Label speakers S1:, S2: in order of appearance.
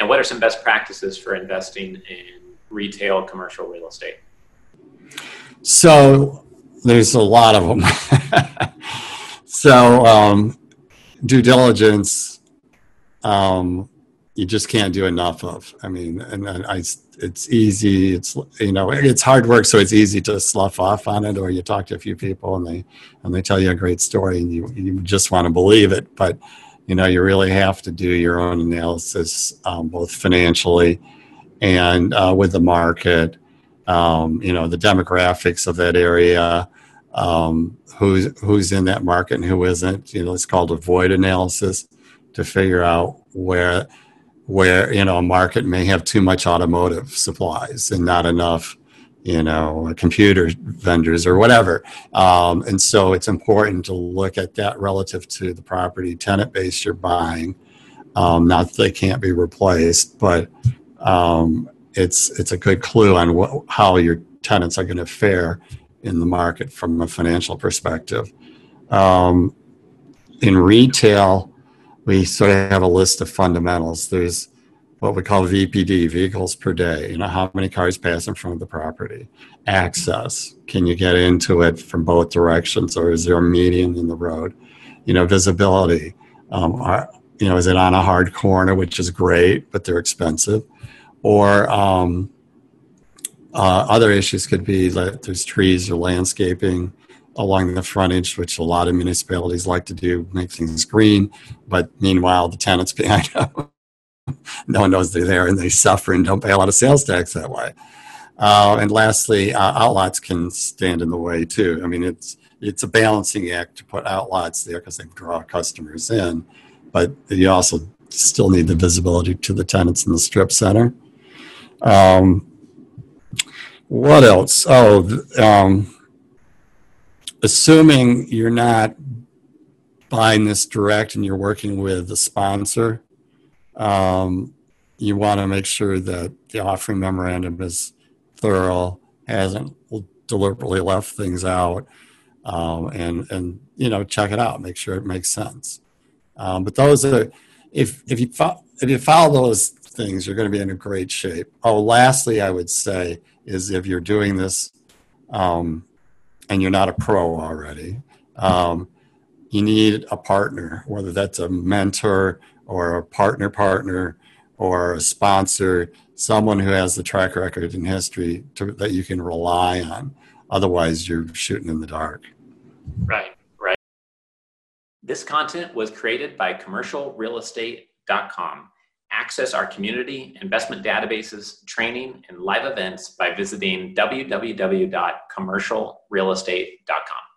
S1: And what are some best practices for investing in retail commercial real estate?
S2: So there's a lot of them. so um, due diligence, um, you just can't do enough of. I mean, and, and I, it's easy. It's you know, it's hard work, so it's easy to slough off on it. Or you talk to a few people and they and they tell you a great story, and you you just want to believe it. But you know, you really have to do your own analysis, um, both financially and uh, with the market. Um, you know, the demographics of that area um, who's who's in that market and who isn't. You know, it's called a void analysis to figure out where where you know a market may have too much automotive supplies and not enough you know computer vendors or whatever um, and so it's important to look at that relative to the property tenant base you're buying um, not that they can't be replaced but um, it's it's a good clue on how your tenants are going to fare in the market from a financial perspective. Um, in retail, we sort of have a list of fundamentals. There's what we call VPD, vehicles per day. You know, how many cars pass in front of the property? Access. Can you get into it from both directions, or is there a median in the road? You know, visibility. Um, are, you know, is it on a hard corner, which is great, but they're expensive? Or um, uh, other issues could be that there's trees or landscaping along the frontage, which a lot of municipalities like to do, make things green. But meanwhile, the tenants behind them, no one knows they're there and they suffer and don't pay a lot of sales tax that way. Uh, and lastly, uh, outlots can stand in the way too. I mean, it's it's a balancing act to put outlots there because they draw customers in, but you also still need the visibility to the tenants in the strip center. Um, what else? Oh, um, assuming you're not buying this direct and you're working with a sponsor, um, you want to make sure that the offering memorandum is thorough, hasn't deliberately left things out, um, and and you know check it out, make sure it makes sense. Um, but those are if if you fo- if you follow those things, you're going to be in a great shape. Oh, lastly, I would say is if you're doing this um, and you're not a pro already, um, you need a partner, whether that's a mentor or a partner partner or a sponsor, someone who has the track record and history to, that you can rely on. Otherwise, you're shooting in the dark.
S1: Right, right. This content was created by commercialrealestate.com. Access our community, investment databases, training, and live events by visiting www.commercialrealestate.com.